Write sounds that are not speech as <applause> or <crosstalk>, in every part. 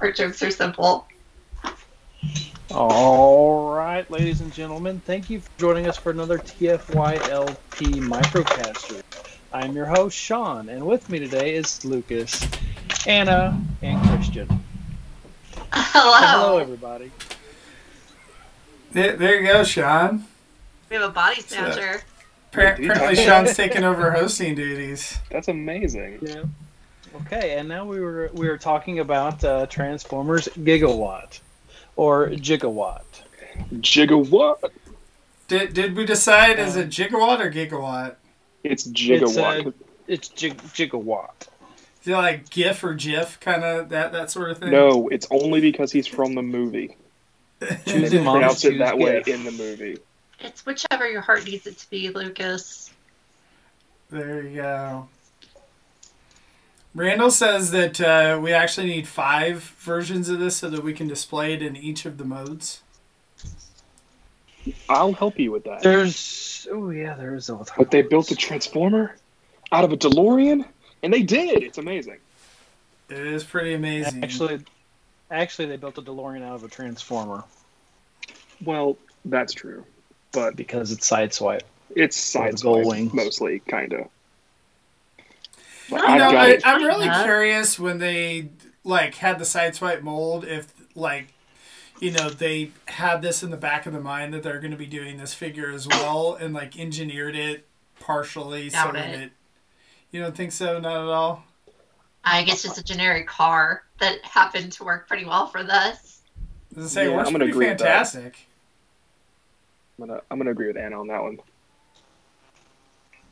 Our jokes are simple. All right, ladies and gentlemen, thank you for joining us for another TFYLP Microcaster. I'm your host, Sean, and with me today is Lucas, Anna, and Christian. Hello. Hello, everybody. There, there you go, Sean. We have a body snatcher. Appar- Apparently, Sean's taking over hosting duties. That's amazing. Yeah. Okay, and now we were we were talking about uh, Transformers Gigawatt or Gigawatt. Gigawatt. Did, did we decide is it gigawatt or gigawatt? It's gigawatt. It's, uh, It's gig- Gigawatt. Is it like GIF or GIF, kind of that that sort of thing? no, it's only because he's from the movie. Choose They a mom, pronounce it choose that way in the movie. It's whichever your heart needs it to be, Lucas. There you go. Randall says that uh, we actually need five versions of this so that we can display it in each of the modes. I'll help you with that. There's oh yeah, there is all But they built a transformer out of a DeLorean, and they did. It's amazing. It is pretty amazing. Actually, actually, they built a DeLorean out of a Transformer Well, that's true, but because it's sideswipe. it's Or the side gull mostly, kind of. No, you I've know, got I, it. I'm really Huh? curious when they like had the sideswipe mold if like you know they had this in the back of the mind that they're going to be doing this figure as well and like engineered it partially Doubt so that it. it you don't think so not at all I guess it's a generic car that happened to work pretty well for this. As I say, Yeah, it works I'm gonna pretty agree fantastic. I'm gonna I'm gonna agree with Anna on that one.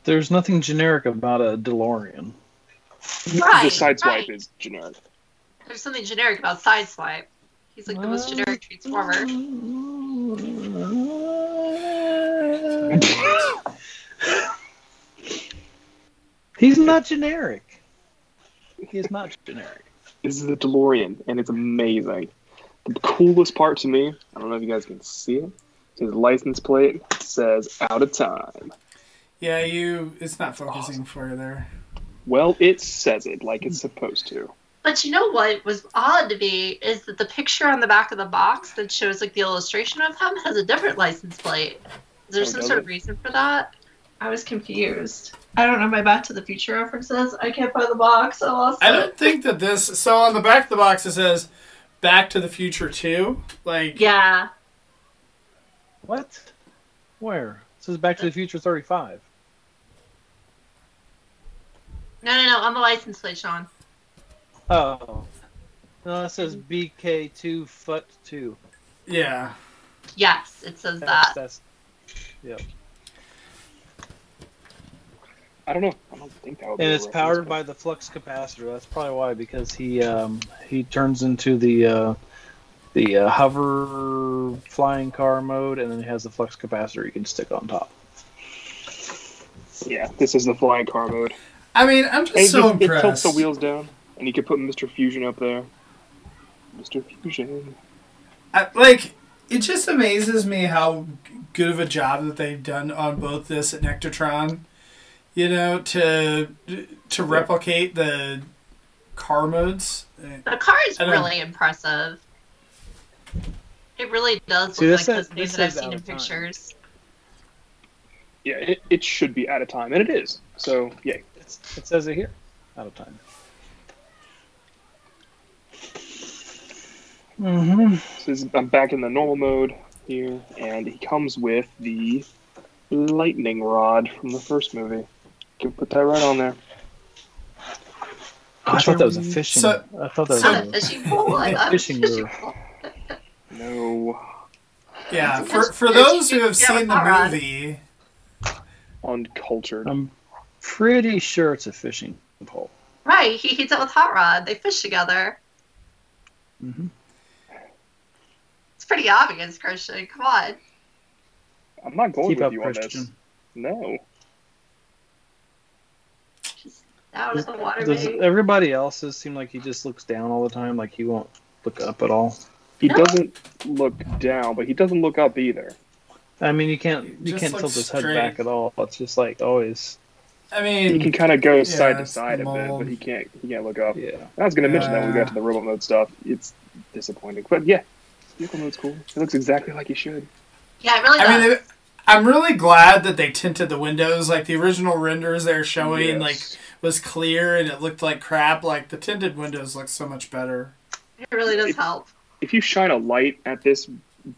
There's nothing generic about a DeLorean. Right, the sideswipe right. is generic. There's something generic about Sideswipe. He's like the most generic transformer. <laughs> He's not generic. He is not generic. This is the DeLorean, and it's amazing. The coolest part to me, I don't know if you guys can see it. His license plate says "out of time." Yeah, you. It's not focusing for you there. Well, it says it like it's supposed to. But you know what was odd to me is that the picture on the back of the box that shows like the illustration of him has a different license plate. Is there Oh, some sort it? of reason for that? I was confused. I don't know my Back to the Future references. I can't find the box. I lost I it. don't think that this. So on the back of the box it says "Back to the Future 2. Like Yeah. What? Where? It says Back to the Future 35. No, no, no. On the license plate, Sean. Oh. No, it says BK2 Foot 2. yeah. Yes, it says That's, that. that's I don't know. I don't think that would. and a it's powered but- by the flux capacitor. That's probably why, because he um, he turns into the uh, the uh, hover flying car mode, and then he has the flux capacitor you can stick on top. Yeah, this is the flying car mode. I mean, I'm just And so just, it tilts the wheels down, and you can put Mr. Fusion up there. Mr. Fusion. I, like it just amazes me how good of a job that they've done on both this and Ectotron. You know, to to replicate the car modes. The car is I don't- really impressive. It really does See, look this like is- those things this that I've seen in of time. pictures. Yeah, it, it should be out of time, and it is. So, yay. It's, it says it here. Out of time. Mm-hmm. This is, I'm back in the normal mode here, and he comes with the lightning rod from the first movie. Can put that right on there. I thought that was a fishing. So- I thought that Not was a a fishing pole. I fishing fishing lure. No. Yeah, for for those who have seen the movie, Uncultured. I'm pretty sure it's a fishing pole. Right, he heats up with Hot Rod. They fish together. hmm It's pretty obvious, Christian. Come on. I'm not going Keep with up, you on this. No. Just out of the water, Does baby. everybody else's seem like he just looks down all the time? Like he won't look up at all? He No. doesn't look down, but he doesn't look up either. I mean, you can't you Just can't tilt his head back at all. It's just like always I mean, He can kind of go Yeah, side to side a bit, but he can't. He can't look up. Yeah. I was going to mention that when we got to the robot mode stuff. It's disappointing, but yeah, vehicle mode's cool. It looks exactly like he should. Yeah, it really does. I mean, it- I'm really glad that they tinted the windows. Like the original renders they're showing, Yes. like was clear and it looked like crap. Like the tinted windows look so much better. it really does it- help. if you shine a light at this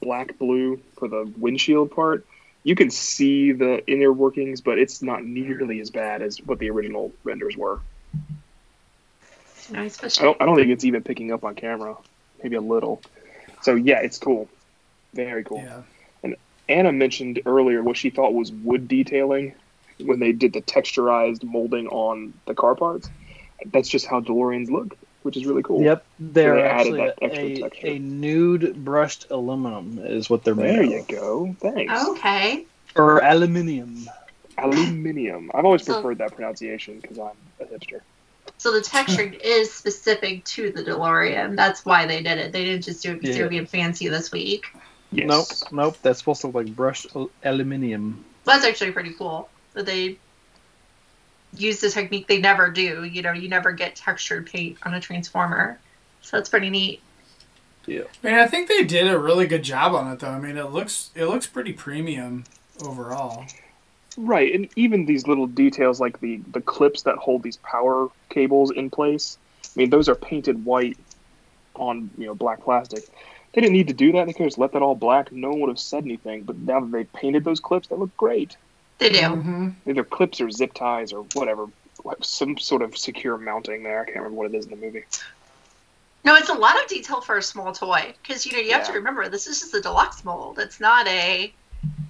black blue for the windshield part, you can see the inner workings, but it's not nearly as bad as what the original renders were. You know, I don't, I don't think it's even picking up on camera, maybe a little. So yeah, it's cool, very cool. Yeah. Anna mentioned earlier what she thought was wood detailing when they did the texturized molding on the car parts. That's just how DeLoreans look, which is really cool. Yep, they're they added actually that extra a, texture. a nude brushed aluminum is what they're made There of. you go. Thanks. okay. Or aluminium. Aluminium. I've always So- preferred that pronunciation because I'm a hipster. So the texture <laughs> is specific to the DeLorean. That's why they did it. They didn't just do it because they Yeah. were being fancy this week. Yes. Nope, nope. That's supposed to look like brushed aluminium. That's actually pretty cool that they use the technique they never do. You know, you never get textured paint on a transformer. So it's pretty neat. I mean, I think they did a really good job on it, though. I mean, it looks it looks pretty premium overall. Right, and even these little details like the the clips that hold these power cables in place. I mean, those are painted white on you know black plastic. They didn't need to do that. They could have just left that all black. No one would have said anything. But now that they painted those clips, they look great. They do. Mm-hmm. Either clips or zip ties or whatever, some sort of secure mounting there. I can't remember what it is in the movie. No, it's a lot of detail for a small toy because you know you have to remember this is just a deluxe mold. It's not a,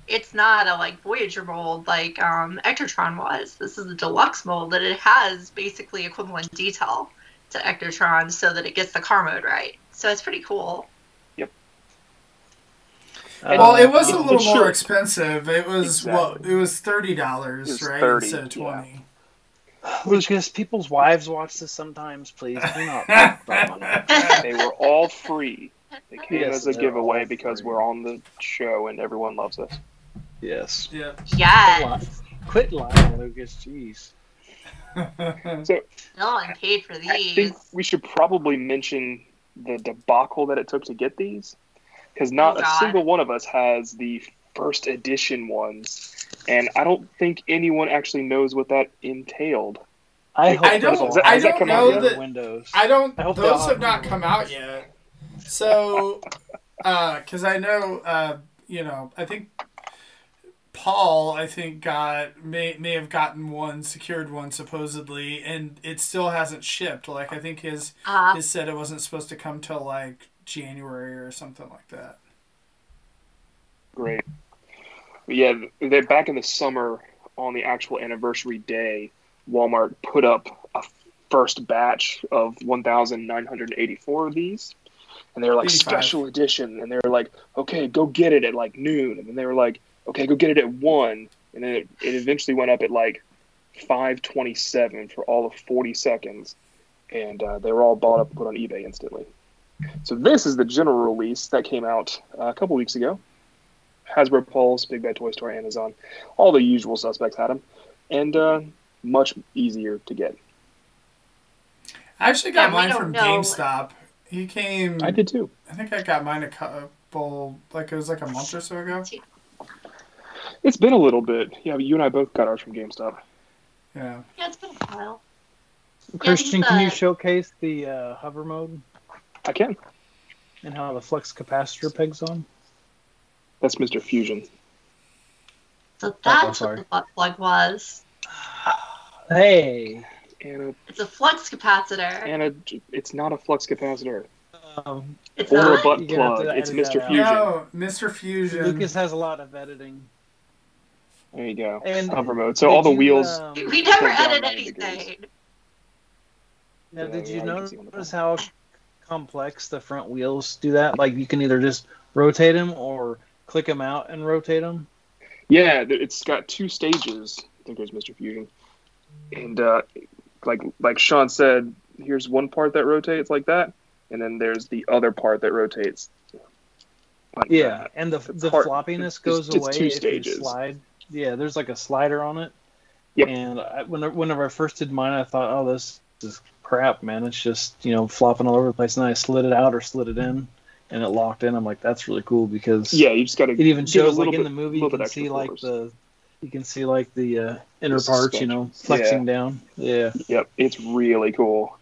it's not a like Voyager mold like um, Ectotron was. This is a deluxe mold that it has basically equivalent detail to Ectotron so that it gets the car mode right. So it's pretty cool. Well, it um, was a little should. more expensive. It was well, it was thirty dollars, right, 30, instead of yeah. twenty. Lucas, people's wives watch this sometimes. Please do not <laughs> put that money. <laughs> They were all free. They came Yes, as a giveaway because free. we're on the show and everyone loves us. Yes. Yeah. Yes. Quit lying, Lucas. Jeez. <laughs> No one paid for these. I these. think we should probably mention the debacle that it took to get these, because not Oh, a single one of us has the first edition ones, and I don't think anyone actually knows what that entailed. I hope I don't- all I don't the know other that- Windows. I don't. I hope those have have not new come out yet. So, because I know, uh, you know, I think Paul, I think got may may have gotten one, secured one supposedly, and it still hasn't shipped. Like I think his Uh, his said it wasn't supposed to come till like January or something like that. Great. Yeah, they back in the summer on the actual anniversary day, Walmart put up a first batch of 1,984 of these. And they were like 85. special edition. And they were like, okay, go get it at like noon. And then they were like, okay, go get it at one. And then it, it eventually went up at like 527 for all of 40 seconds. And uh, they were all bought up and put on eBay instantly. So this is the general release that came out uh, a couple weeks ago. Hasbro Pulse, Big Bad Toy Store, Amazon, all the usual suspects had them, and uh, much easier to get. I actually got Yeah, mine from know. GameStop. He came. I did too. I think I got mine a couple, like it was like a month or so ago. It's been a little bit. Yeah, but you and I both got ours from GameStop. Yeah. yeah, it's been a while. Christian, he's, can you showcase the uh, hover mode I can. and how the flux capacitor pegs on? That's Mr. Fusion. So that's what the butt plug was. <sighs> Hey. And It's a flux capacitor. and a, it's not a flux capacitor Um, It's or a butt You're gonna have plug. It's Mr. Fusion. No, Mr. Fusion. Lucas has a lot of editing. There you go. And Hover mode. So all the you, wheels. um, We never Flip edit anything. now, Yeah, did you you can see on the notice how complex the front wheels do that? Like you can either just rotate them or click them out and rotate them. Yeah, it's got two stages. I think there's Mr. Fusion, and uh, like like Sean said, here's one part that rotates like that, and then there's the other part that rotates. Like Yeah, that. and the It's the hard- floppiness it's- goes it's away two if stages. you slide. Yeah, there's like a slider on it, Yep. And I, whenever, whenever I first did mine, I thought, oh, this is crap, man. It's just you know flopping all over the place. And I slid it out or slid it in, and it locked in. I'm like, that's really cool because Yeah, you just got to. it even give it a shows like little in the movie you can see like force. the you can see like the uh, inner parts, you know, flexing down. Yeah. Yep, it's really cool.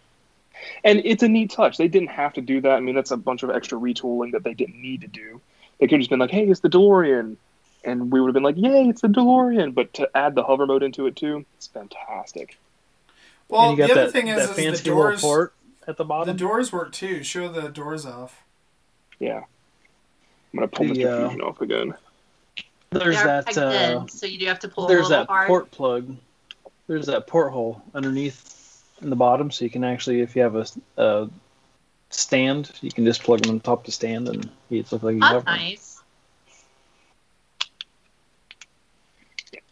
And it's a neat touch. They didn't have to do that. I mean, that's a bunch of extra retooling that they didn't need to do. They could have just been like, hey, it's the DeLorean. And we would have been like, yay, it's the DeLorean. But to add the hover mode into it, too, it's fantastic. Well, and you the other that, thing is, that is fancy the doors. port at the bottom. The doors work too. Show the doors off. Yeah. I'm going to pull The, Mr. uh, Fusion off again. there's that. Uh, in, so you do have to pull a there's little that hard. port plug. There's that porthole underneath in the bottom, so you can actually, if you have a, a stand, you can just plug them on top of the stand, and it looks like you That's have one. nice.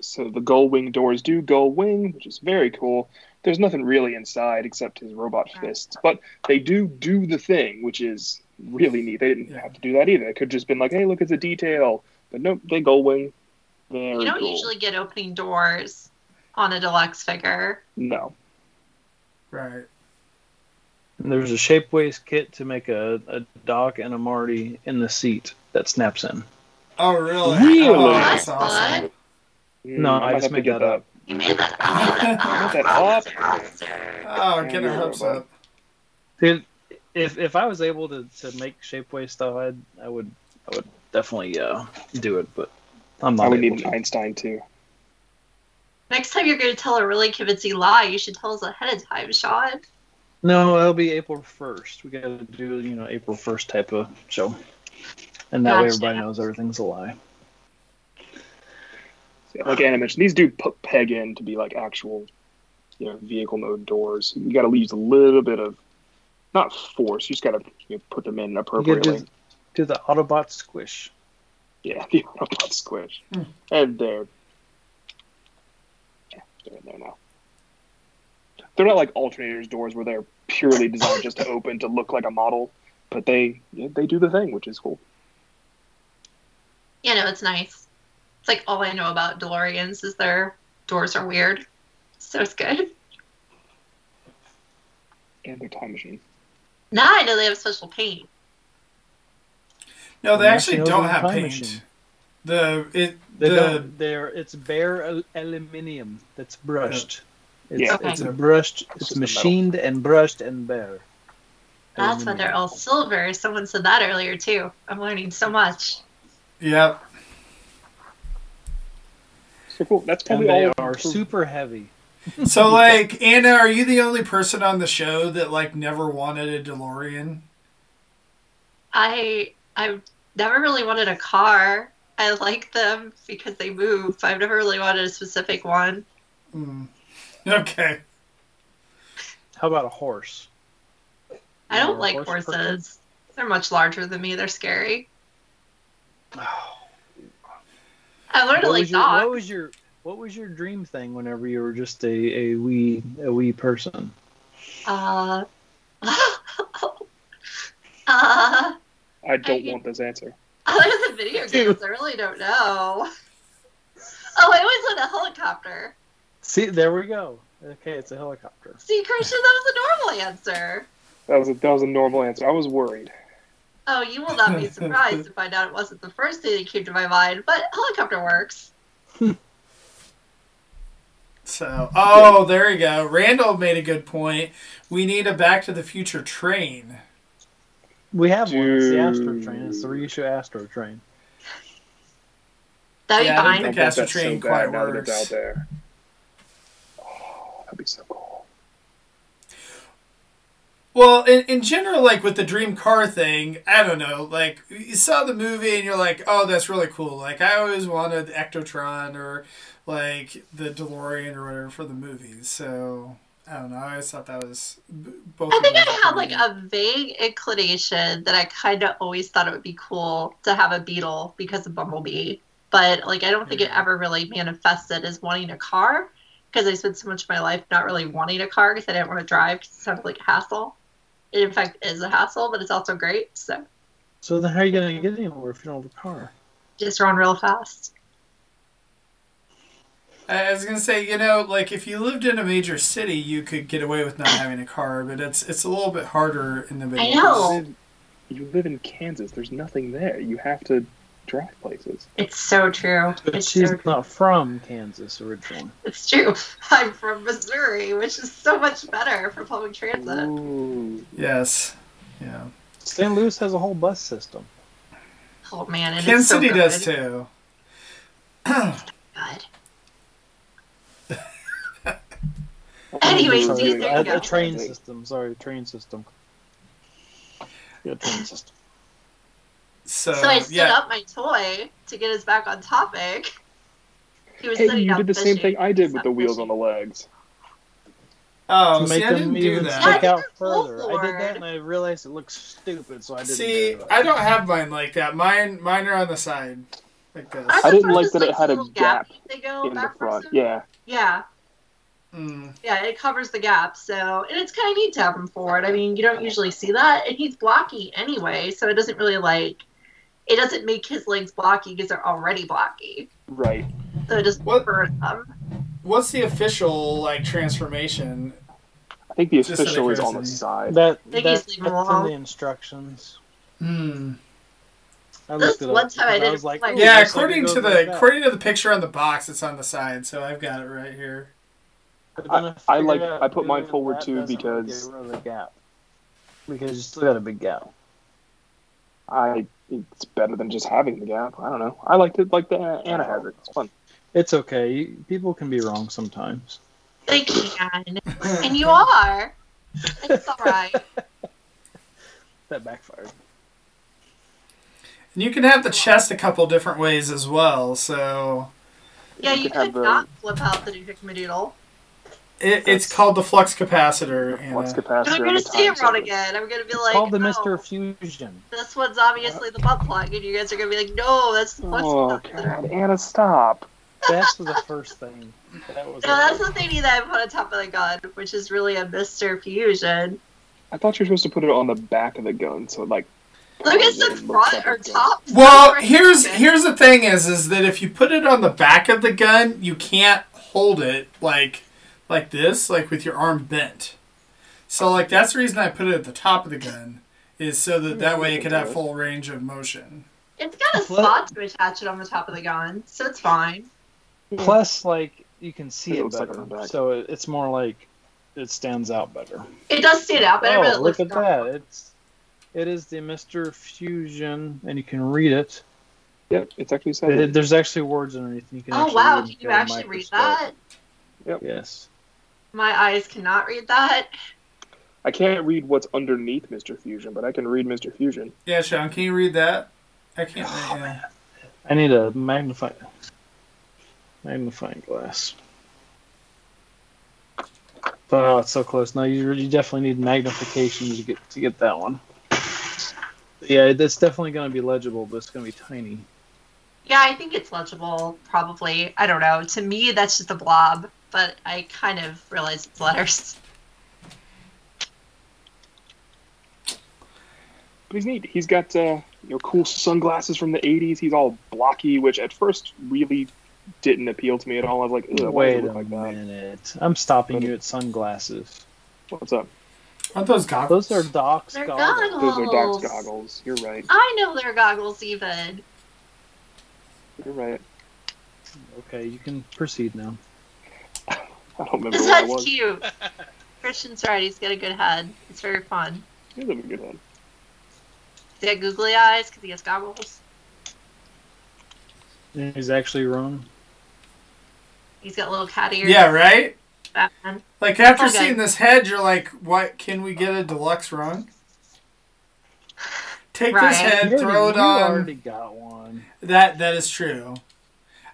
So the gull wing doors do gull wing, which is very cool. There's nothing really inside except his robot Right. fists, but they do do the thing, which is really neat. They didn't Yeah. have to do that either. It could just been like, hey, look, it's a detail. But nope, they go wing. Very You don't cool. usually get opening doors on a deluxe figure. No. Right. And there's a shapeways kit to make a, a Doc and a Marty in the seat that snaps in. Oh, really? Really? Oh, that's That's awesome. No, Mm, I just made get that up. You made <laughs> that Made that up? Oh, get our hopes up. Dude, if if I was able to, to make shapeways stuff, I'd I would I would definitely uh, do it, but I'm I not would able need an to. Einstein too. Next time you're going to tell a really convincing lie, you should tell us ahead of time, Sean. No, it'll be April first. We got to do you know April first type of show, and that way everybody knows everything's a lie. Yeah, like Anna mentioned, these do put peg in to be like actual, you know, vehicle mode doors. You got to use a little bit of, not force. You just got to you know, put them in You gotta appropriately. do, do the Autobot squish. Yeah, <laughs> the Autobot squish. Hmm. And they're, yeah, they're in there now. They're not like alternators doors where they're purely designed just to <laughs> open to look like a model, but they yeah, they do the thing, which is cool. Yeah, no, it's nice. It's like all I know about DeLoreans is their doors are weird. So it's good. And their time machine. Now I know they have special paint. No, they Well, actually National don't have paint. Machine. The it They the don't. They're it's bare al- aluminium that's brushed. It's, Yeah. it's Okay. brushed. It's It's just metal. machined and brushed and bare. That's why they're all silver. Someone said that earlier too. I'm learning so much. yep. So cool. That's And they all. are super heavy. <laughs> So like Anna, are you the only person on the show that like never wanted a DeLorean? I I've never really wanted a car. I like them because they move. I've never really wanted a specific one. Hmm. <laughs> Okay. How about a horse? I don't Or like horse person? horses. They're much larger than me. They're scary. I learned to What like was, your, what was your what was your dream thing whenever you were just a, a wee a wee person? Uh, <laughs> uh, I don't I- want this answer. <laughs> other than video <laughs> games, I really don't know. Oh, I always wanted a helicopter. See, there we go. Okay, it's a helicopter. See, Christian, that was a normal answer. That was a that was a normal answer. I was worried. Oh, you will not be surprised to find out it wasn't the first thing that came to my mind, but helicopter works. <laughs> So oh, there you go. Randall made a good point. We need a Back to the Future train. We have one. It's the Astro Train. It's the reissue Astro Train. That'd Yeah, I be don't fine. think I want Astro that so Train bad quite now that it's works. out there. Oh, that'd be so cool. Well, in, in general, like with the dream car thing, I don't know. Like you saw the movie and you're like, oh, that's really cool. Like I always wanted the Ectotron or like the DeLorean or whatever for the movies. So I don't know. I always thought that was both. I think I had pretty like a vague inclination that I kind of always thought it would be cool to have a Beetle because of Bumblebee, but like I don't think it ever really manifested as wanting a car because I spent so much of my life not really wanting a car because I didn't want to drive because it sounded like a hassle. It in fact is a hassle, but it's also great. So So then, how are you gonna get anywhere if you don't have a car? just run real fast. I was gonna say, you know, like if you lived in a major city, you could get away with not having a car, but it's it's a little bit harder in the I know. You live in Kansas. There's nothing there. You have to drive places. It's so true. But It's she's so not from Kansas originally. It's true. <laughs> I'm from Missouri, which is so much better for public transit. Ooh. Yes. Yeah. St. Louis has a whole bus system. Oh man, and Kansas it's so City good. does too. Good. <laughs> Anyways, Sorry, do you a, think a of- train system. Sorry, train system. Yeah, train <sighs> system. So, So I stood yeah. up my toy to get us back on topic. <laughs> He was Hey, setting you did the same thing I did with the wheels fishing. on the legs. Oh, to see, make I them didn't do even that. stick Yeah, out further. I did that and I realized it looks stupid, so I didn't See, do it. I don't have mine like that. Mine, mine are on the side, like this. Aren't I didn't like that just, it had a little gap They go in the front. first? Yeah. Yeah, Mm. yeah, it covers the gap. So, and it's kind of neat to have him forward. I mean, you don't usually see that, and he's blocky anyway, so it doesn't really like. It doesn't make his legs blocky because they're already blocky. Right. So it just What- burns them. What's the official like transformation? I think the Just official is on the side. That, They that just that's in the instructions. Hmm. I This one time I because did was like, like- Yeah, looks like it according to the that." according to the picture on the box, it's on the side. So I've got it right here. I- I like- out I put mine forward too because- get rid of the gap. Because you still got a big gap. I it's better than just having the gap. I don't know. I liked it like the Anna has it. It's fun. It's okay. People can be wrong sometimes. They can, and you are. It's all right. <laughs> That backfired. And you can have the chest a couple different ways as well. So Yeah, You you could could the- not flip out the Doodle. It, it's called the flux capacitor. Flux Anna. capacitor. And I'm gonna the see time it wrong saver. again. I'm gonna be It's like, called the oh, Mister Fusion. This one's obviously the butt plug, and you guys are gonna be like, no, that's the flux Oh capacitor. god, Anna, stop! That's the first thing. That was No, that's the thing that I put on top of the gun, which is really a Mister Fusion. I thought you were supposed to put it on the back of the gun, so like. Look at the front or top. Well, Right. here's here's the thing is is that if you put it on the back of the gun, you can't hold it like like this, like with your arm bent. So like that's the reason I put it at the top of the gun, is so that that way it could have full range of motion. It's got a What? spot to attach it on the top of the gun, so it's fine. Plus, like you can see It it, looks like better, on the back. so it, it's more like it stands out better. It does stand out, better, but oh, it look looks at that! It's it is the Mister Fusion, and you can read it. Yep, it's actually said It- it. there's actually words underneath. and You can Oh wow, read can you actually read that? Yep. Yes. My eyes cannot read that. I can't read what's underneath Mr. Fusion, but I can read Mr. Fusion. Yeah, Sean, can you read that? I can't. yeah. I need a magnifying magnifying glass. Oh, it's so close. No, you you definitely need magnification to get to get that one. Yeah, it's definitely going to be legible, but it's going to be tiny. Yeah, I think it's legible, probably. I don't know. To me, that's just a blob, but I kind of realize it's letters. But he's neat. He's got uh, you know cool sunglasses from the '80s. He's all blocky, which at first really didn't appeal to me at all. I was like, Ugh, Wait a look like that? minute. I'm stopping you at sunglasses. What's up? Aren't those goggles? Those are Doc's They're goggles. goggles. Those are Doc's goggles. You're right. I know they're goggles, even. You're right. Okay, you can proceed now. <laughs> I don't remember His where I head's was. cute. Christian's right. He's got a good head. It's very fun. He has a good head. He's got googly eyes because he has goggles. He's actually wrong. He's got little cat ears. Yeah, right. Batman. Like after Okay. seeing this head, you're like, "What? Can we get a deluxe rung? <laughs> Take this head, You throw already, it you on. already got one. That that is true.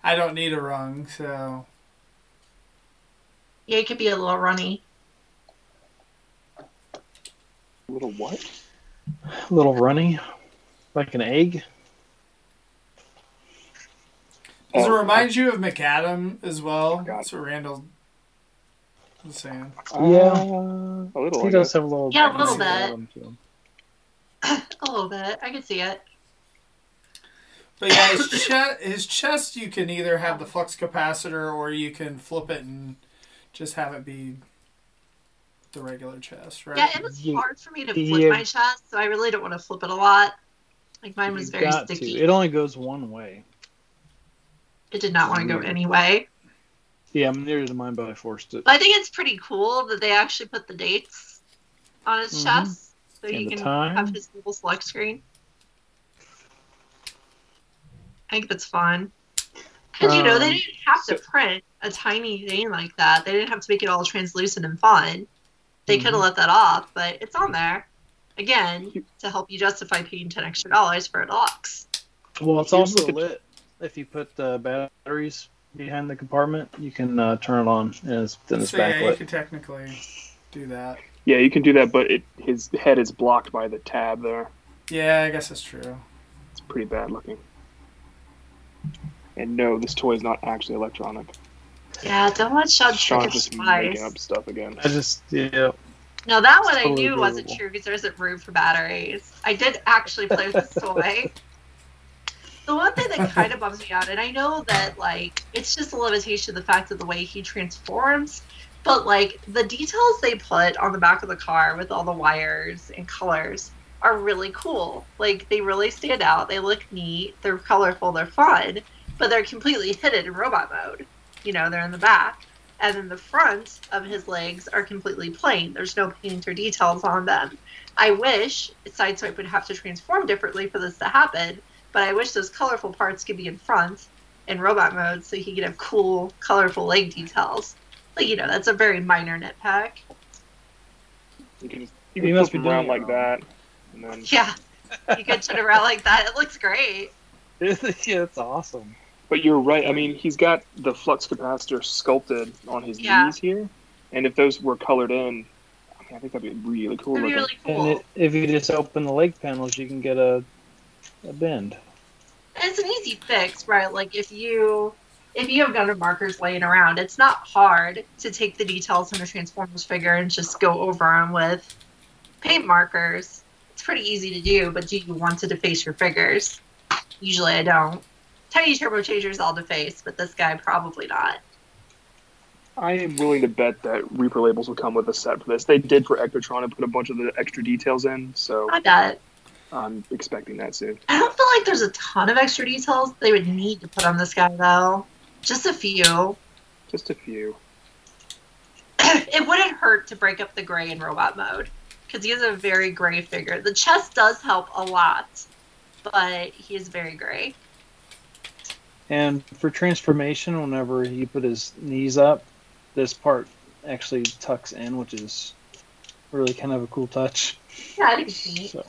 I don't need a rung, so Yeah, it could be a little runny. A Little what? A little runny, like an egg. does it Oh, remind you of McAdam as well? God. That's what Randall was saying. Uh, Yeah. a little. He I does guess. have a little. Yeah, a little bit. bit. <clears throat> A little bit. I can see it. But yeah, his <laughs> chest, his chest, you can either have the flux capacitor or you can flip it and just have it be the regular chest, right? Yeah, it was You- hard for me to you- flip my chest, so I really don't want to flip it a lot. Like mine was very got to. sticky. It only goes one way. It did not want to go any way. Yeah, neither did mine, but I forced it. But I think it's pretty cool that they actually put the dates on his Mhm. chest, so And he can time. have his little select screen. I think that's fun. Because you know they Um, didn't have to print a tiny thing like that. They didn't have to make it all translucent and fun. They could have let that off, but it's on there. Again, to help you justify paying ten extra dollars for a deluxe. Well, it's also look at- lit. If you put the batteries behind the compartment, you can uh, turn it on, and it's, then it's so yeah, you backlit. could technically do that. Yeah, you can do that, but it his head is blocked by the tab there. Yeah, I guess that's true. It's pretty bad looking. And no, this toy is not actually electronic. Yeah, don't let Sean trick Sean's us just twice. making up stuff again. I just yeah. No, that one I Totally knew wasn't believable. true because there isn't room for batteries. I did actually play with this toy. <laughs> The one thing that kind of bums me out, and I know that like it's just a limitation of the fact of the way he transforms, but like the details they put on the back of the car with all the wires and colors are really cool. Like they really stand out. They look neat. They're colorful. They're fun, but they're completely hidden in robot mode. You know, they're in the back and then the front of his legs are completely plain. There's no paint or details on them. I wish Sideswipe would have to transform differently for this to happen, but I wish those colorful parts could be in front in robot mode so he could have cool, colorful leg details. But you know, that's a very minor nitpick. You can just you He can must flip be him around like that, and then Yeah, you could turn around like that. It looks great. <laughs> yeah, it's awesome. But you're right. I mean, he's got the flux capacitor sculpted on his Yeah. knees here, and if those were colored in, I, mean, I think that'd be really cool It'd be looking. really And cool. it, if you just open the leg panels, you can get a a bend. And it's an easy fix, right? Like if you if you have Gundam markers laying around, it's not hard to take the details in a Transformers figure and just go over them with paint markers. It's pretty easy to do, but do you want to deface your figures? Usually I don't. Tiny Turbo Changers I'll deface, but this guy probably not. I am willing to bet that Reprolabels will come with a set for this. They did for Ectotron and put a bunch of the extra details in, so I bet. I'm expecting that soon. I don't feel like there's a ton of extra details they would need to put on this guy though. Just a few. Just a few. <clears throat> it wouldn't hurt to break up the gray in robot mode because he is a very gray figure. The chest does help a lot, but he is very gray. And for transformation, whenever he put his knees up, this part actually tucks in, which is really kind of a cool touch. Yeah, I think it's. So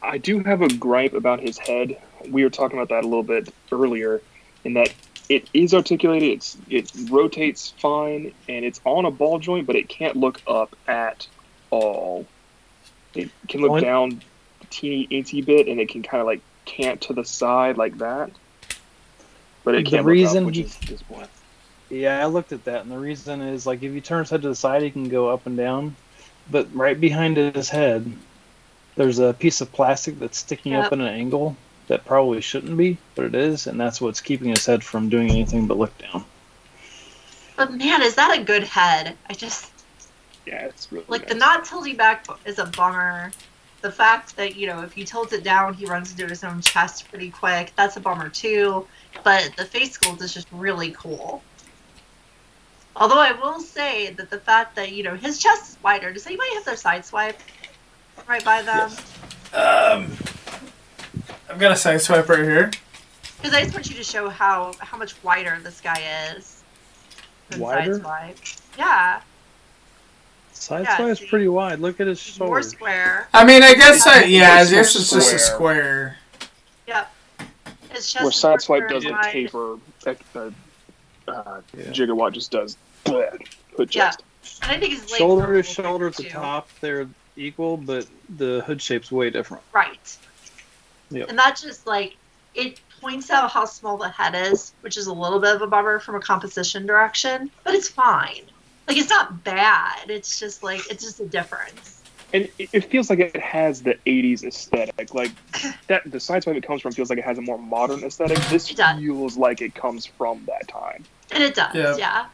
I do have a gripe about his head. We were talking about that a little bit earlier, in that it is articulated, it's it rotates fine, and it's on a ball joint, but it can't look up at all. It can look One- down a teeny incy bit, and it can kind of like cant to the side like that. But it The can't reason look up, which he- is disappointing. yeah, I looked at that, and the reason is like if you turn his head to the side, he can go up and down, but right behind his head, there's a piece of plastic that's sticking up Yep. in an angle that probably shouldn't be, but it is, and that's what's keeping his head from doing anything but look down. But man, is that a good head? I just Yeah, it's really like the not tilting back is a bummer. The fact that you know if you tilt it down, he runs into his own chest pretty quick. That's a bummer too. But the face sculpt is just really cool. Although I will say that the fact that you know his chest is wider. Does anybody have their side swipe right by them? yes. Um, I've got a side swipe right here. Because I just want you to show how how much wider this guy is. than Wider? Sideswipe. Yeah, Side Yeah, swipe's see? pretty wide. Look at his it's more sword. square. I mean, I guess I, yeah, I It's guess more just a square. square. Yep. His chest Where is more Sideswipe doesn't wide. taper, uh, uh, Yeah. Gigawatt just does bleh, hood Yeah. And I think his Shoulder to shoulder at the too. top, they're equal, but the hood shape's way different. Right. Yep. And that just like it points out how small the head is, which is a little bit of a bummer from a composition direction, but it's fine. Like it's not bad. It's just like it's just a difference. and it, it feels like it has the '80s aesthetic. Like <clears throat> that, the sideswipe it comes from feels like it has a more modern aesthetic. This It does. feels like it comes from that time. And it does, Yeah. yeah.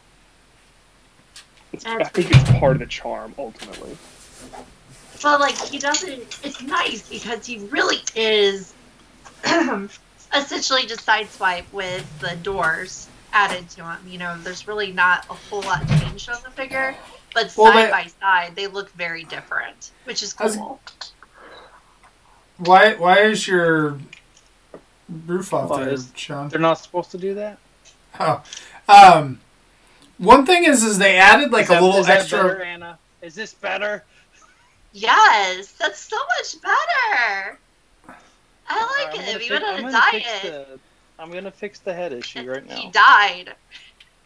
It's, I think it's part of the charm ultimately. But like he doesn't. It's nice because he really is <clears throat> essentially just sideswipe with the doors added to him. You know, there's really not a whole lot changed on the figure, but Well, side they- by side they look very different, which is I was- cool. Why why is your roof off Why there, is- Sean? They're not supposed to do that. Oh. Um, one thing is, is they added like Is a little is that extra. better, Anna? Is this better? Yes, that's so much better. I like I'm it. gonna He fi- went on a gonna diet. The- I'm gonna fix the head issue right now. He died.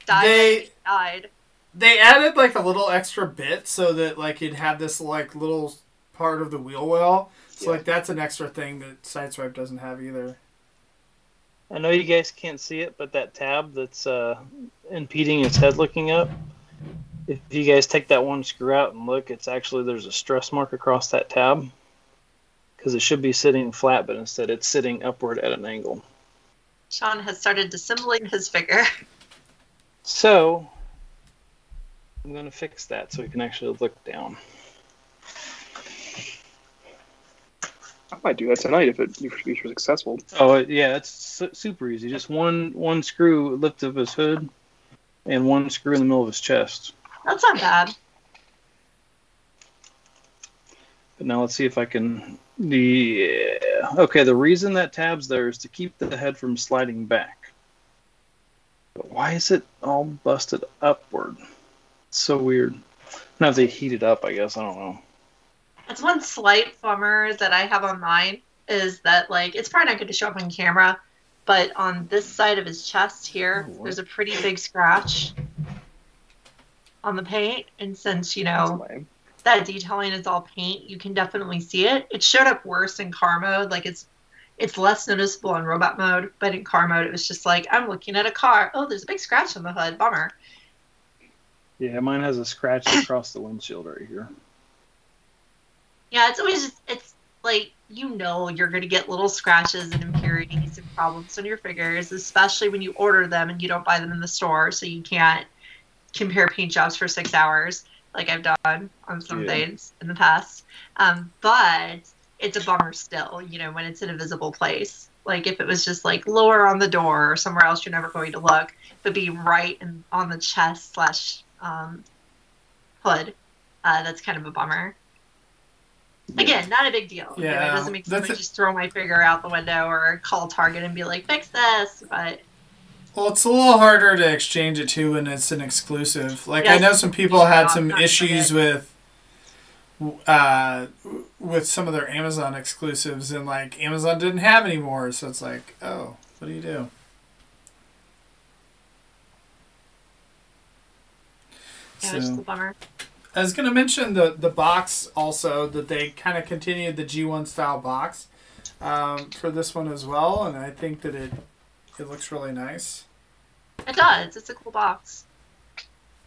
Died. They died. they added like a little extra bit so that like it had this like little part of the wheel well. So Yeah. like that's an extra thing that Sideswipe doesn't have either. I know you guys can't see it, but that tab that's uh, impeding its head looking up. If you guys take that one screw out and look, it's actually there's a stress mark across that tab because it should be sitting flat, but instead it's sitting upward at an angle. Sean has started disassembling his figure. <laughs> So I'm gonna fix that so we can actually look down. I might do that tonight if it if you're successful. Oh uh, yeah, it's su- super easy. Just one one screw lift of his hood, and one screw in the middle of his chest. That's not bad. But now let's see if I can. The uh, okay, the reason that tab's there is to keep the head from sliding back. But why is it all busted upward? It's so weird. Now if they heat it up, I guess I don't know. That's one slight bummer that I have on mine is that like it's probably not going to show up on camera, but on this side of his chest here, Oh, there's a pretty big scratch on the paint, and since you know. That detailing is all paint, you can definitely see it. It showed up worse in car mode, like it's it's less noticeable in robot mode, but in car mode it was just like I'm looking at a car. Oh, there's a big scratch on the hood. Bummer. Yeah, mine has a scratch <laughs> across the windshield right here. Yeah, it's always just, it's like you know you're going to get little scratches and impurities and problems on your figures, especially when you order them and you don't buy them in the store, so you can't compare paint jobs for six hours like I've done on some Yeah. things in the past. Um, but it's a bummer still, you know, when it's in a visible place. Like if it was just like lower on the door or somewhere else you're never going to look, but be right in, on the chest slash um, hood, uh, that's kind of a bummer. Again, not a big deal. You know, Yeah, it doesn't make sense to just throw my finger out the window or call Target and be like, fix this. But Well, it's a little harder to exchange it too when it's an exclusive. Like I know some people had some Not- issues forget. with uh with some of their Amazon exclusives and like Amazon didn't have anymore, so it's like, oh, what do you do? yeah, it's just a bummer. I was gonna mention the the box also that they kind of continued the G1 style box um, for this one as well, and I think that it it looks really nice. It does. It's a cool box.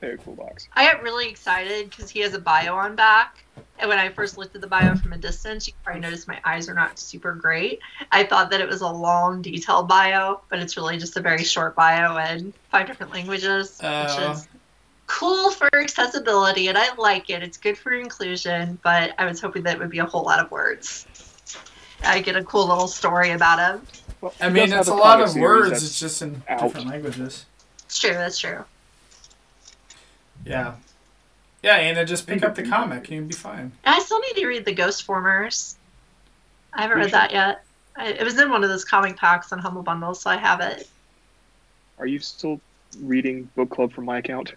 Very cool box. I got really excited because he has a bio on back. And when I first looked at the bio from a distance, you probably noticed my eyes are not super great. I thought that it was a long, detailed bio, but it's really just a very short bio in five different languages, Oh. which is cool for accessibility, and I like it. It's good for inclusion, but I was hoping that it would be a whole lot of words. I get a cool little story about him. Well, I mean, it's a a lot of words. It's just in out. different languages. It's true. That's true. Yeah. Yeah, Anna, just pick up the comic and you'll be fine. I still need to read the Ghost Formers. I haven't read that yet. I, it was in one of those comic packs on Humble Bundle, so I have it. Are you still reading book club from my account?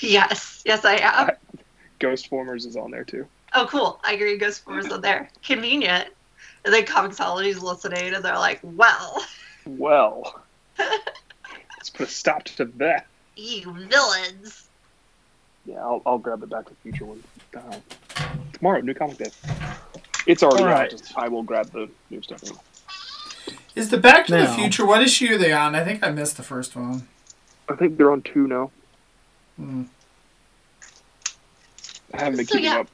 Yes, yes, I am. <laughs> Ghost Formers is on there too. Oh, cool. I agree. Ghost Formers on there. Convenient. And then Comixology's listening, and they're like, "Well, Well, <laughs> let's put a stop to that. you villains." Yeah, I'll, I'll grab the Back to the Future one uh, tomorrow. New comic day. It's already All out. Just, I will grab the new stuff. anyway. Is the Back to the Future, what issue are they on? I think I missed the first one. I think they're on two now. Hmm. I haven't been So, keeping yeah. up.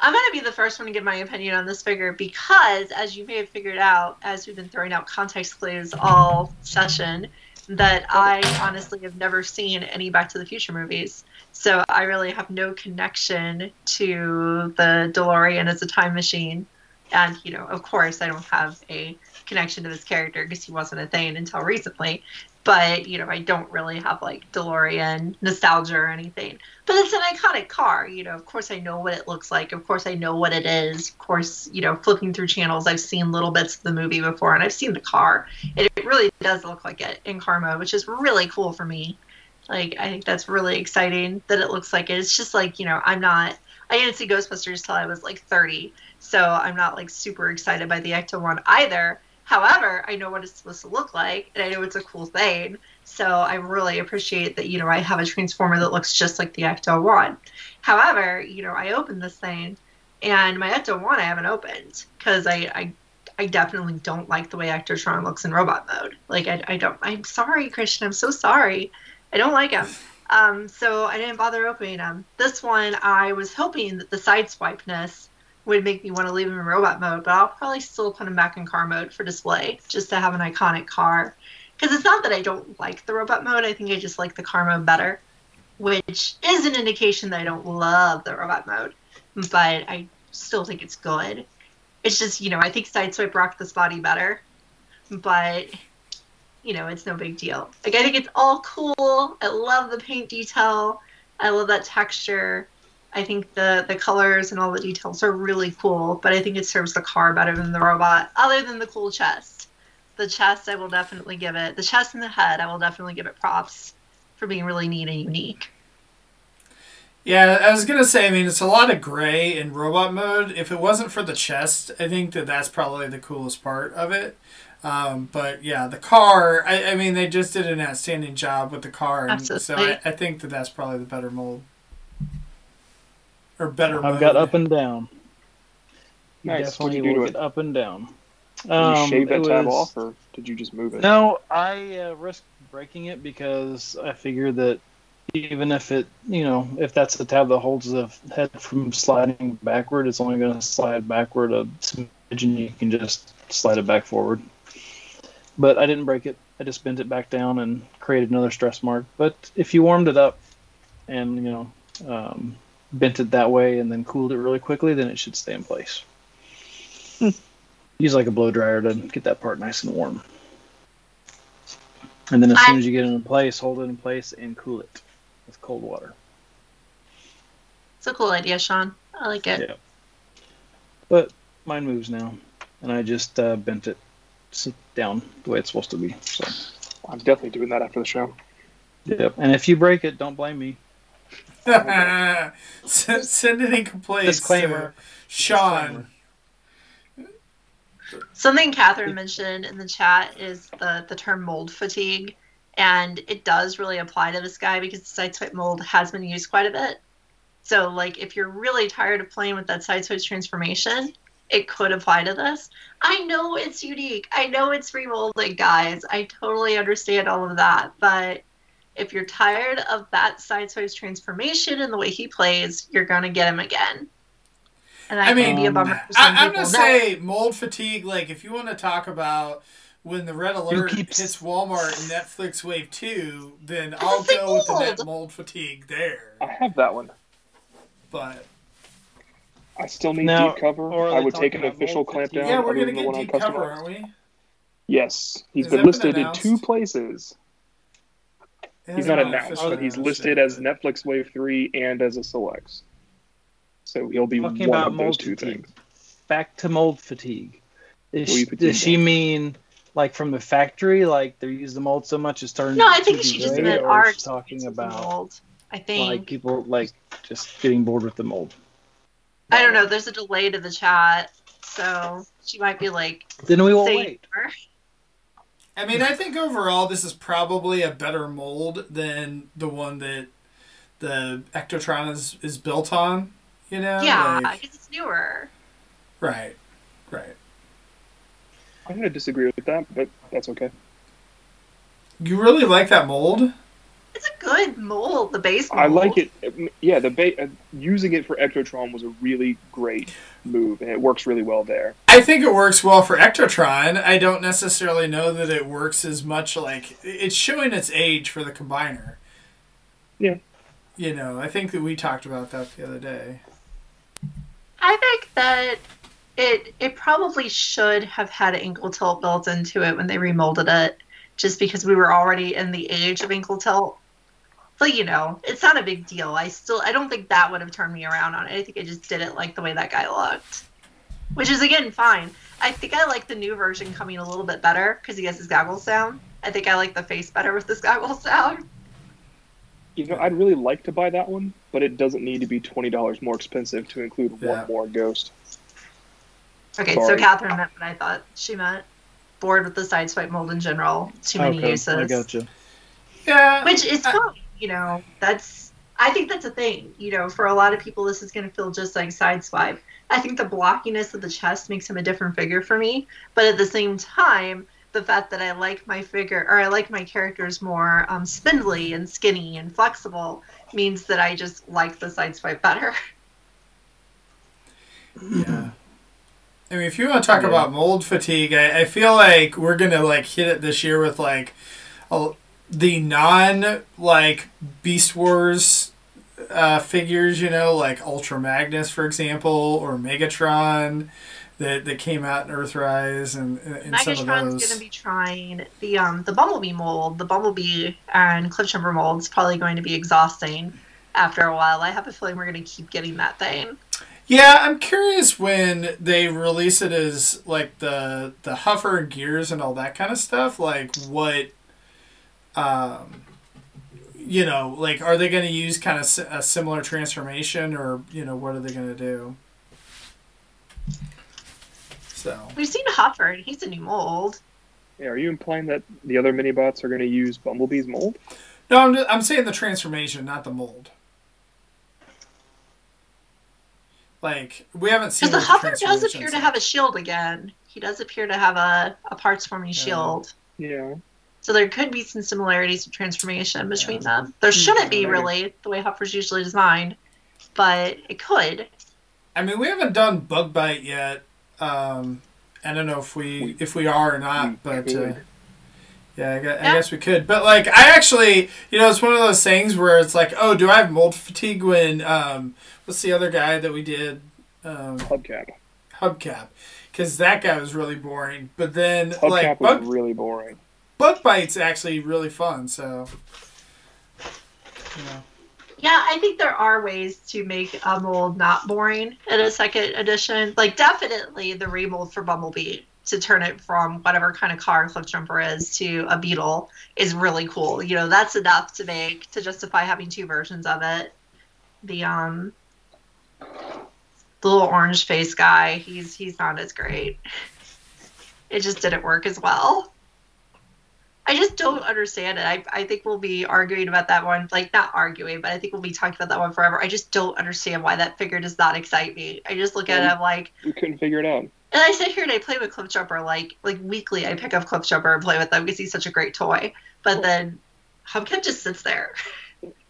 I'm going to be the first one to give my opinion on this figure because, as you may have figured out, as we've been throwing out context clues all session, that I honestly have never seen any Back to the Future movies. So I really have no connection to the DeLorean as a time machine. And, you know, of course, I don't have a connection to this character because he wasn't a thing until recently but you know i don't really have like delorean nostalgia or anything. But it's an iconic car you know of course i know what it looks like of course i know what it is of course you know flipping through channels i've seen little bits of the movie before and i've seen the car. It, really does look like it in car mode which is really cool for me. Like i think that's really exciting that it looks like it. It's just like you know i'm not i didn't see ghostbusters till i was like 30 so i'm not like super excited by the ecto one either However, I know what it's supposed to look like, and I know it's a cool thing. So I really appreciate that, you know, I have a transformer that looks just like the Ecto 1. However, you know, I opened this thing, and my Ecto 1 I haven't opened because I, I I definitely don't like the way Ectotron looks in robot mode. Like I, I don't. I'm sorry, Christian. I'm so sorry. I don't like him. Um, so I didn't bother opening him. This one, I was hoping that the sideswipeness would make me want to leave him in robot mode, but I'll probably still put him back in car mode for display just to have an iconic car. Because it's not that I don't like the robot mode, I think I just like the car mode better, which is an indication that I don't love the robot mode, but I still think it's good. It's just, you know, I think Sideswipe rocked this body better, but, you know, it's no big deal. Like, I think it's all cool. I love the paint detail, I love that texture I think the the colors and all the details are really cool, but I think it serves the car better than the robot. Other than the cool chest, the chest I will definitely give it. The chest and the head I will definitely give it props for being really neat and unique. Yeah, I was gonna say. I mean, it's a lot of gray in robot mode. If it wasn't for the chest, I think that that's probably the coolest part of it. Um, but yeah, the car. I, I mean, they just did an outstanding job with the car, and Absolutely. so I, I think that that's probably the better mold or better. I've mode. got up and down. You <laughs> Nice. What'd Definitely you do to will it? get up and down. Did you Um, shave that tab was- off, or did you just move it? No, I uh, risked breaking it because I figured that even if it, you know, if that's the tab that holds the head from sliding backward, it's only going to slide backward a smidge, and you can just slide it back forward. But I didn't break it. I just bent it back down and created another stress mark. But if you warmed it up and you know um, bent it that way and then cooled it really quickly, then it should stay in place. Use like a blow dryer to get that part nice and warm. And then as soon as you get it in place, hold it in place and cool it with cold water. It's a cool idea, Sean. I like it. Yeah. But mine moves now, and I just uh, bent it s- down the way it's supposed to be. So, I'm definitely doing that after the show. yep. And if you break it, don't blame me. Send, <laughs> send it in complaints. Disclaimer. Sean. Something Catherine mentioned in the chat is the, the term mold fatigue, and it does really apply to this guy because the sideswipe mold has been used quite a bit. So, like, if you're really tired of playing with that sideswipe transformation, it could apply to this. I know it's unique. I know it's remolding, guys. I totally understand all of that. But if you're tired of that sideswipe transformation and the way he plays, you're going to get him again. And that I mean, can be a bummer for some I, I'm gonna say mold fatigue. Like, if you want to talk about when the red alert keeps- hits Walmart and Netflix Wave Two, then I'll It's a go with the net mold. mold fatigue there. I have that one. But I still need Now, deep cover. I would take an official mold clamp down. yeah, we're other gonna than the get one on deep cover, aren't we? Yes, he's Has been that been listed in two places. It He's hasn't announced, but he's listed yet, as Netflix Wave Three and as a Selects. So he'll be Talking one about of those two fatigue. things. Back to mold fatigue. Is she, does she fatigue? mean like from the factory, like they use the mold so much it's starting No, I think she just meant or our is she talking experience with the about mold. I think. like people like just getting bored with the mold. I don't know. There's a delay to the chat, so she might be like Then we will saying wait. more. I mean, I think overall this is probably a better mold than the one that the Ectotron is, is built on. You know? Yeah, Like- because it's newer. right. Right. I'm going to disagree with that, but that's okay. You really like that mold? It's a good mold, the base mold. I like it. Yeah, the ba- uh, using it for Ectotron was a really great move, and it works really well there. I think it works well for Ectotron. I don't necessarily know that it works as much like it's showing its age for the combiner. Yeah. You know, I think that we talked about that the other day. I think that it it probably should have had ankle tilt built into it when they remolded it, just because we were already in the age of ankle tilt. But you know, it's not a big deal. I still I don't think that would have turned me around on it. I think I just didn't like the way that guy looked, which is again fine. I think I like the new version coming a little bit better because he has his goggles down. I think I like the face better with his goggles down. You know, I'd really like to buy that one, but it doesn't need to be twenty dollars more expensive to include Yeah. one more ghost. Okay, so Catherine meant what I thought she meant. Bored with the sideswipe mold in general. Too many okay, uses. I gotcha. Yeah. Which is I- fine, you know. That's I think that's a thing. You know, for a lot of people, this is going to feel just like sideswipe. I think the blockiness of the chest makes him a different figure for me, but at the same time, the fact that I like my figure or I like my characters more um, spindly and skinny and flexible means that I just like the sideswipe better. <laughs> Yeah. I mean, if you want to talk Yeah. about mold fatigue, I, I feel like we're gonna like hit it this year with like a, the non like Beast Wars uh, figures. You know, like Ultra Magnus, for example, or Megatron that that came out in Earthrise and, and some of Megatron's those. going to be trying the um the Bumblebee mold. The Bumblebee and Cliffjumper mold is probably going to be exhausting after a while. I have a feeling we're going to keep getting that thing. Yeah, I'm curious when they release it as like the the huffer and gears and all that kind of stuff. Like what, um, you know, like are they going to use kind of a similar transformation, or you know, what are they going to do? So We've seen Huffer, and he's a new mold. Yeah, are you implying that the other mini bots are going to use Bumblebee's mold? no, I'm just, I'm saying the transformation, not the mold. Like we haven't seen Because the what the Huffer does appear to have a shield again. He does appear to have a, a parts forming shield. Yeah. So there could be some similarities of transformation between them. There shouldn't be really the way Huffer's usually designed, but it could. I mean, we haven't done bug bite yet. Um, I don't know if we We- if we are or not, but uh, yeah, I guess, I guess we could. But like, I actually, you know, it's one of those things where it's like, oh, do I have mold fatigue when um, what's the other guy that we did um, Hubcap. hubcap? Because that guy was really boring. But then Hubcap like was bug really boring. Bug bite's actually really fun. So. You know. Yeah, I think there are ways to make a mold not boring in a second edition. Like definitely the remold for Bumblebee to turn it from whatever kind of car Cliff Jumper is to a Beetle is really cool. You know, that's enough to make to justify having two versions of it. The um the little orange face guy, he's he's not as great. It just didn't work as well. I just don't understand it. I, I think we'll be arguing about that one, like not arguing, but I think we'll be talking about that one forever. I just don't understand why that figure does not excite me. I just look at it, I'm like, We couldn't figure it out. and I sit here and I play with Cliff Jumper like like weekly. I pick up Cliff Jumper and play with them because he's such a great toy. But then Hubcap just sits there.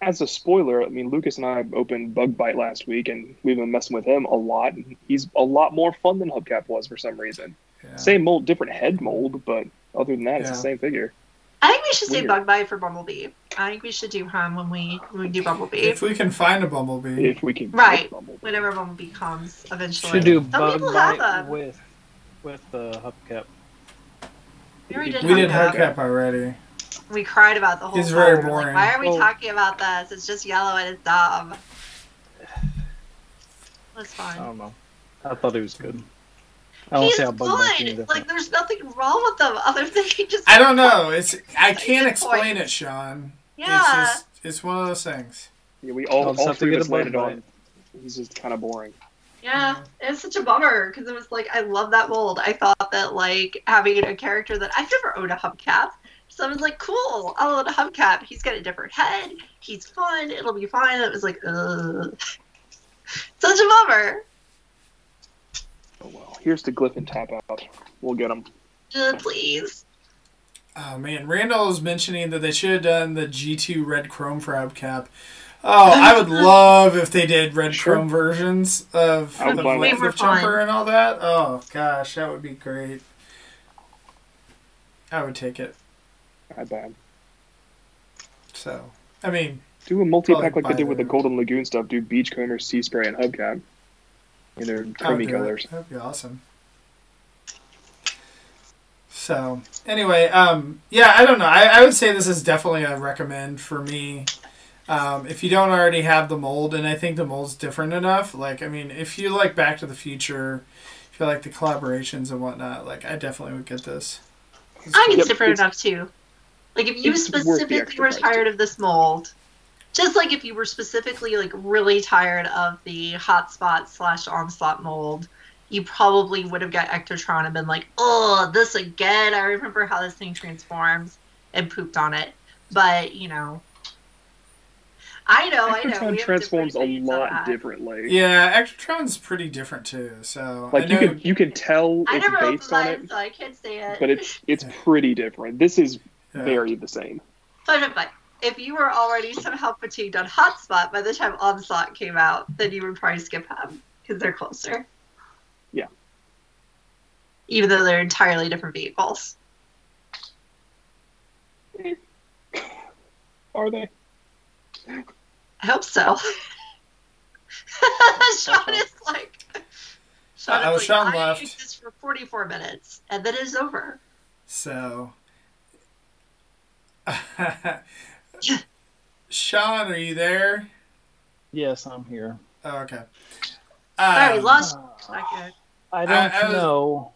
As a spoiler, I mean, Lucas and I opened Bug Bite last week, and we've been messing with him a lot. And he's a lot more fun than Hubcap was for some reason. Yeah. Same mold, different head mold, but other than that, it's the same figure. I think we should say Weird. Bug Bite for Bumblebee. I think we should do him when we when we do Bumblebee. If we can find a bumblebee. If we can, Right. Bumblebee. Whenever Bumblebee comes eventually. Should do Some bug people have bite them. with with the hubcap. We already did we did Hubcap. hubcap already. We cried about the whole He's time. very We're like, boring. Why are we Well- talking about this? It's just yellow and it's dumb. <sighs> That's fine. I don't know. I thought he was good. I don't He's how bug good. Like, there's nothing wrong with them other than he just. I don't know. <laughs> It's I can't point. explain it, Sean. Yeah. It's just it's one of those things. Yeah, we all, all have to three get of us a Bug landed Bite. on. He's just kind of boring. Yeah, it's such a bummer because it was like I love that mold. I thought that like having a character that I've never owned a hubcap, so I was like, cool, I'll own a hubcap. He's got a different head. He's fun. It'll be fine. It was like, ugh, such a bummer. Oh well. Here's the Glyph and tap out. We'll get him. Uh, please. Oh man, Randall was mentioning that they should have done the G2 red chrome for hubcap. Oh, I would <laughs> love if they did red Sure. chrome versions of, I would of buy that. Length Way more of Jumper and all that. Oh gosh, that would be great. I would take it. I buy 'em. So, I mean, Do a multi pack like they did with the Golden Lagoon stuff. Do Beachcomber, Sea Spray, and Hubcap in their creamy do it. colors. That'd be awesome. So anyway, um, yeah, I don't know. I, I would say this is definitely a recommend for me. Um, if you don't already have the mold, and I think the mold's different enough. Like, I mean, if you like Back to the Future, if you like the collaborations and whatnot, like, I definitely would get this. It's I think cool. it's different it's- enough too. Like if you it's worth the specifically were tired of this mold, just like if you were specifically like really tired of the hotspot slash onslaught mold, you probably would have got Ectotron and been like, "Oh, this again! I remember how this thing transforms," and pooped on it. But you know, I know, I know. Ectotron transforms a different opinions on lot differently. Yeah, Ectotron's pretty different too. So Like you can you can tell I it's never based on it, so I can't say it. but it's it's <laughs> pretty different. This is yeah. very the same. But, but, but if you were already somehow fatigued on Hotspot by the time Onslaught came out, then you would probably skip them because they're closer. Yeah. Even though they're entirely different vehicles. <coughs> Are they? I hope so. Oh. <laughs> Sean is like. Sean Uh-oh, is like, Sean I left. used this for 44 minutes, and then it's over. So, <laughs> <laughs> Sean, are you there? Yes, I'm here. Oh, okay. Sorry, Um, lost. Uh, Okay. I don't I- I was- know.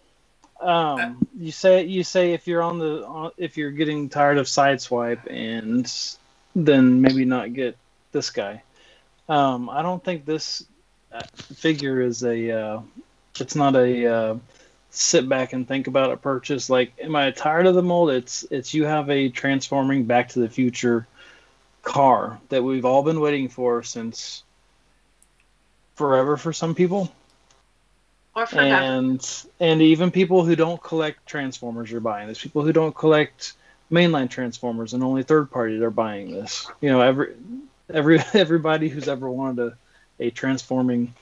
Um, you say you say if you're on the if you're getting tired of sideswipe and then maybe not get this guy. Um, I don't think this uh, figure is a. Uh, it's not a uh, sit back and think about a purchase. Like, am I tired of the mold? It's it's you have a transforming Back to the Future car that we've all been waiting for since forever for some people. Or forever. and and even people who don't collect transformers are buying this. People who don't collect mainline transformers and only third parties are buying this. You know every every <laughs> everybody who's ever wanted a, a transforming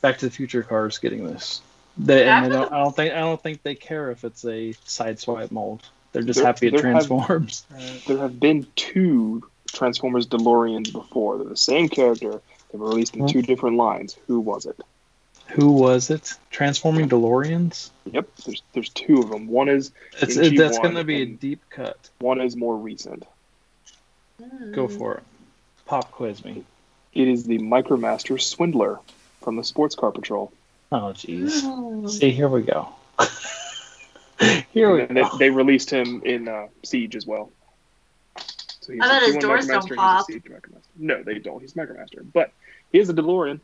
back to the future car is getting this. They, and they don't, i don't think i don't think they care if it's a side swipe mold. They're just There- happy it there have- transforms. right. <laughs> There have been two Transformers DeLoreans before. They're the same character. They were released in Hmm. two different lines. Who was it? who was it transforming deloreans Yep, there's there's two of them. One is it's, it, that's going to be a deep cut one is more recent. go Mm. for it pop quiz me It is the Micromaster Swindler from the Sports Car Patrol. oh jeez Mm. See, here we go. <laughs> here we And they, go. they released him in uh, Siege as well. So he's I bet his T1 doors don't pop. Siege Micromaster. No, they don't. He's Micromaster, but he is a DeLorean,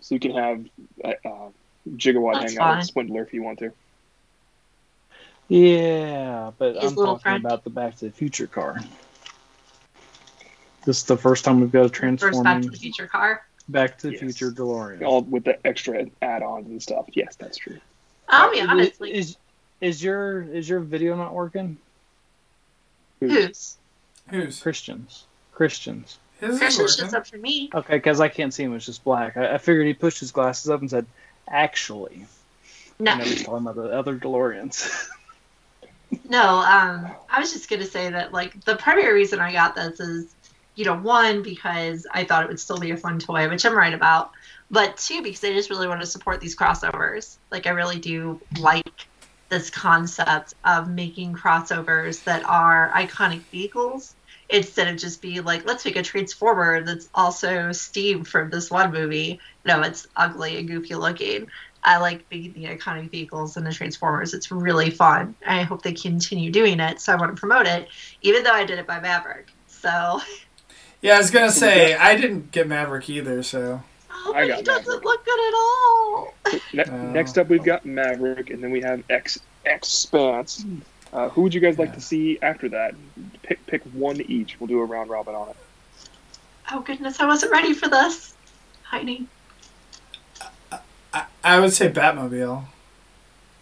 so you can have uh, uh, Gigawatt That's hang out fine. with Swindler if you want to. Yeah, but His I'm talking friend. about the Back to the Future car. This is the first time we've got a transforming First Back to the Future car. Back to the Yes. Future DeLorean. All with the extra add-ons and stuff. Yes, that's true. I'll be Is- honest. Like, is is your is your video not working? who's? Who's? Christians, Christians. His is Christian's just up for me. Okay, because I can't see him; it's just black. I, I figured he pushed his glasses up and said, "Actually," No. and then he's talking about the other DeLoreans. <laughs> No, um, I was just gonna say that like the primary reason I got this is, you know, one because I thought it would still be a fun toy, which I'm right about, but two because I just really want to support these crossovers. Like I really do like this concept of making crossovers that are iconic vehicles instead of just being like, let's make a transformer that's also Steve from this one movie. No, it's ugly and goofy looking. I like the, the iconic vehicles and the Transformers. It's really fun. I hope they continue doing it, so I want to promote it, even though I did it by Maverick. So, <laughs> Yeah, I was gonna say <laughs> I didn't get Maverick either, so oh, I but got he doesn't Maverick. look good at all. Ne- <laughs> Oh. Next up, we've got Maverick, and then we have X Expanse. Uh, who would you guys like Yeah. to see after that? Pick pick one each. We'll do a round robin on it. Oh goodness, I wasn't ready for this. Heidi. I, I would say Batmobile.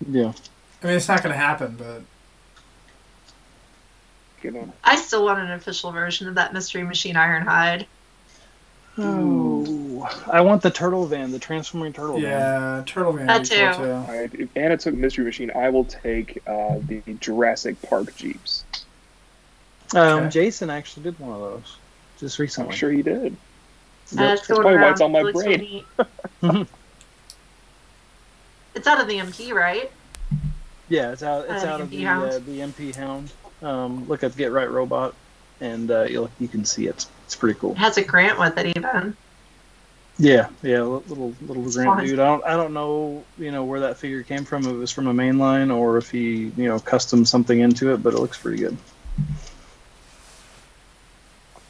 yeah. I mean, it's not gonna happen, but Good one. I still want an official version of that Mystery Machine Ironhide. Oh, I want the turtle van, the transforming turtle van. Yeah, Turtle Van. That would be cool, too. All right, if Anna took Mystery Machine, I will take uh, the Jurassic Park Jeeps. Um, Okay. Jason actually did one of those just I'm recently. sure he did. Uh, it's That's probably why it's on my brain. really <laughs> it's out of the MP, right? Yeah, it's out. It's Uh, out of MP the Hound. uh, the MP Hound. Um, look up Get Right Robot, and uh, you you can see it. It's pretty cool. It has a grant with it even. Yeah, yeah, little little It's Grant dude. I don't I don't know you know where that figure came from. If it was from a mainline or if he you know custom something into it, but it looks pretty good.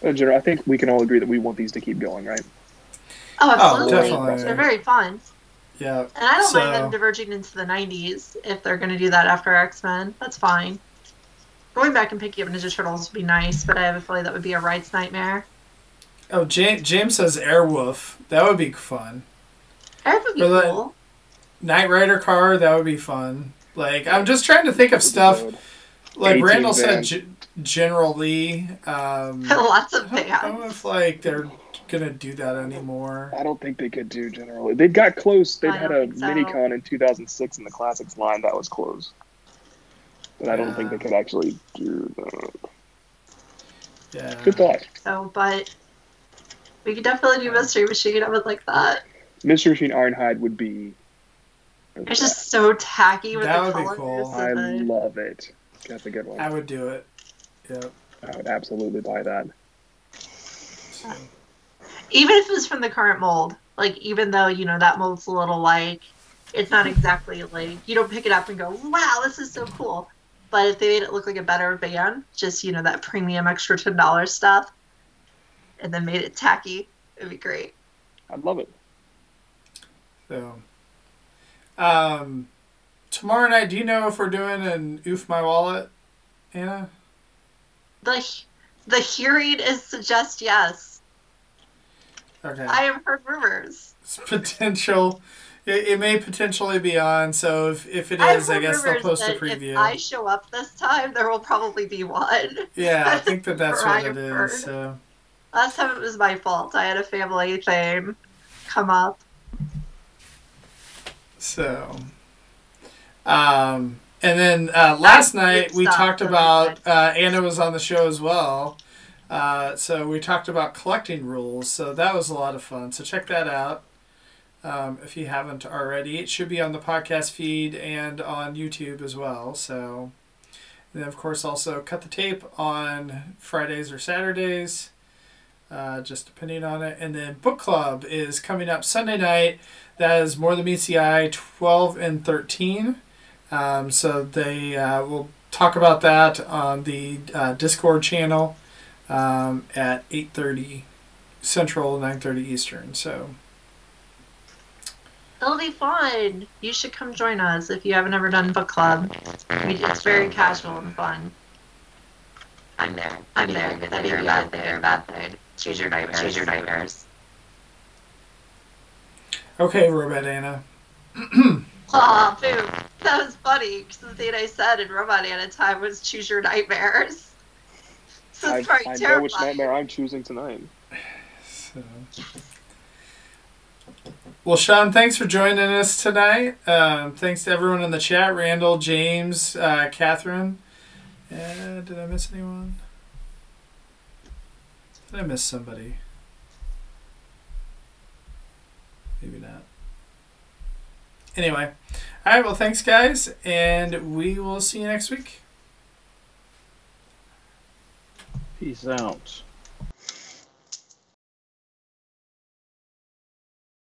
Uh, In general, I think we can all agree that we want these to keep going, right? Oh, oh absolutely. definitely. They're very fun. Yeah. And I don't mind them diverging into the 90s if they're going to do that after X Men. That's fine. Going back and picking up Ninja Turtles would be nice, but I have a feeling that would be a rights nightmare. Oh, James, James says Airwolf. That would be fun. That would be Or cool. Knight Rider car. That would be fun. Like I'm just trying to think of stuff. Like Randall van. said, G- General Lee. Um, <laughs> Lots of I don't know if like they're gonna do that anymore. I don't think they could do General Lee. They got close. They had a so. mini con in 2006 in the classics line that was close. But I don't Yeah. think they could actually do that. Yeah. Good thought. So, but we could definitely do Mystery Machine. I would like that. Mystery Machine Ironhide would be. It's just so tacky with That the would be cool. I and love it. That's a good one. I would do it. Yep. I would absolutely buy that. So, even if it was from the current mold, like even though you know that mold's a little like it's not exactly like you don't pick it up and go, "Wow, this is so cool." But if they made it look like a better van, just you know that premium extra ten dollars stuff, and then made it tacky, it'd be great. I'd love it. so, um, tomorrow night. Do you know if we're doing an oof my wallet, Anna? the The hearing is suggest yes. Okay. I have heard rumors. It's potential. It, it may potentially be on. So if, if it I've is, I heard guess they'll rumors post a that preview. If I show up this time, there will probably be one. Yeah, I think that <laughs> that's what it is. Heard. So Last time it was my fault. I had a family thing come up. so. Um, and then uh, last night we talked about uh, Anna was on the show as well. Uh, so we talked about collecting rules. So that was a lot of fun. So check that out. Um, if you haven't already, it should be on the podcast feed and on YouTube as well. So, and then of course also cut the tape on Fridays or Saturdays, uh, just depending on it. And then book club is coming up Sunday night. That is more than meets the eye, twelve and thirteen. Um, so they uh, will talk about that on the uh, Discord channel um, at eight thirty Central, nine thirty Eastern. So. It'll be fun. You should come join us if you haven't ever done book club. It's very casual and fun. I'm there. I'm there. Good thing or a bad thing or a bad thing. Choose your nightmares. Choose your nightmares. Okay, Robot Anna. <clears throat> Aw, boom. That was funny because the thing I said in Robot Anna time was choose your nightmares. <laughs> So I, it's very I know which nightmare I'm choosing tonight. So. Well, Sean, thanks for joining us tonight. Um, thanks to everyone in the chat Randall, James, uh, Catherine. Uh, did I miss anyone? Did I miss somebody? Maybe not. Anyway, all right, well, thanks, guys, and we will see you next week. Peace out.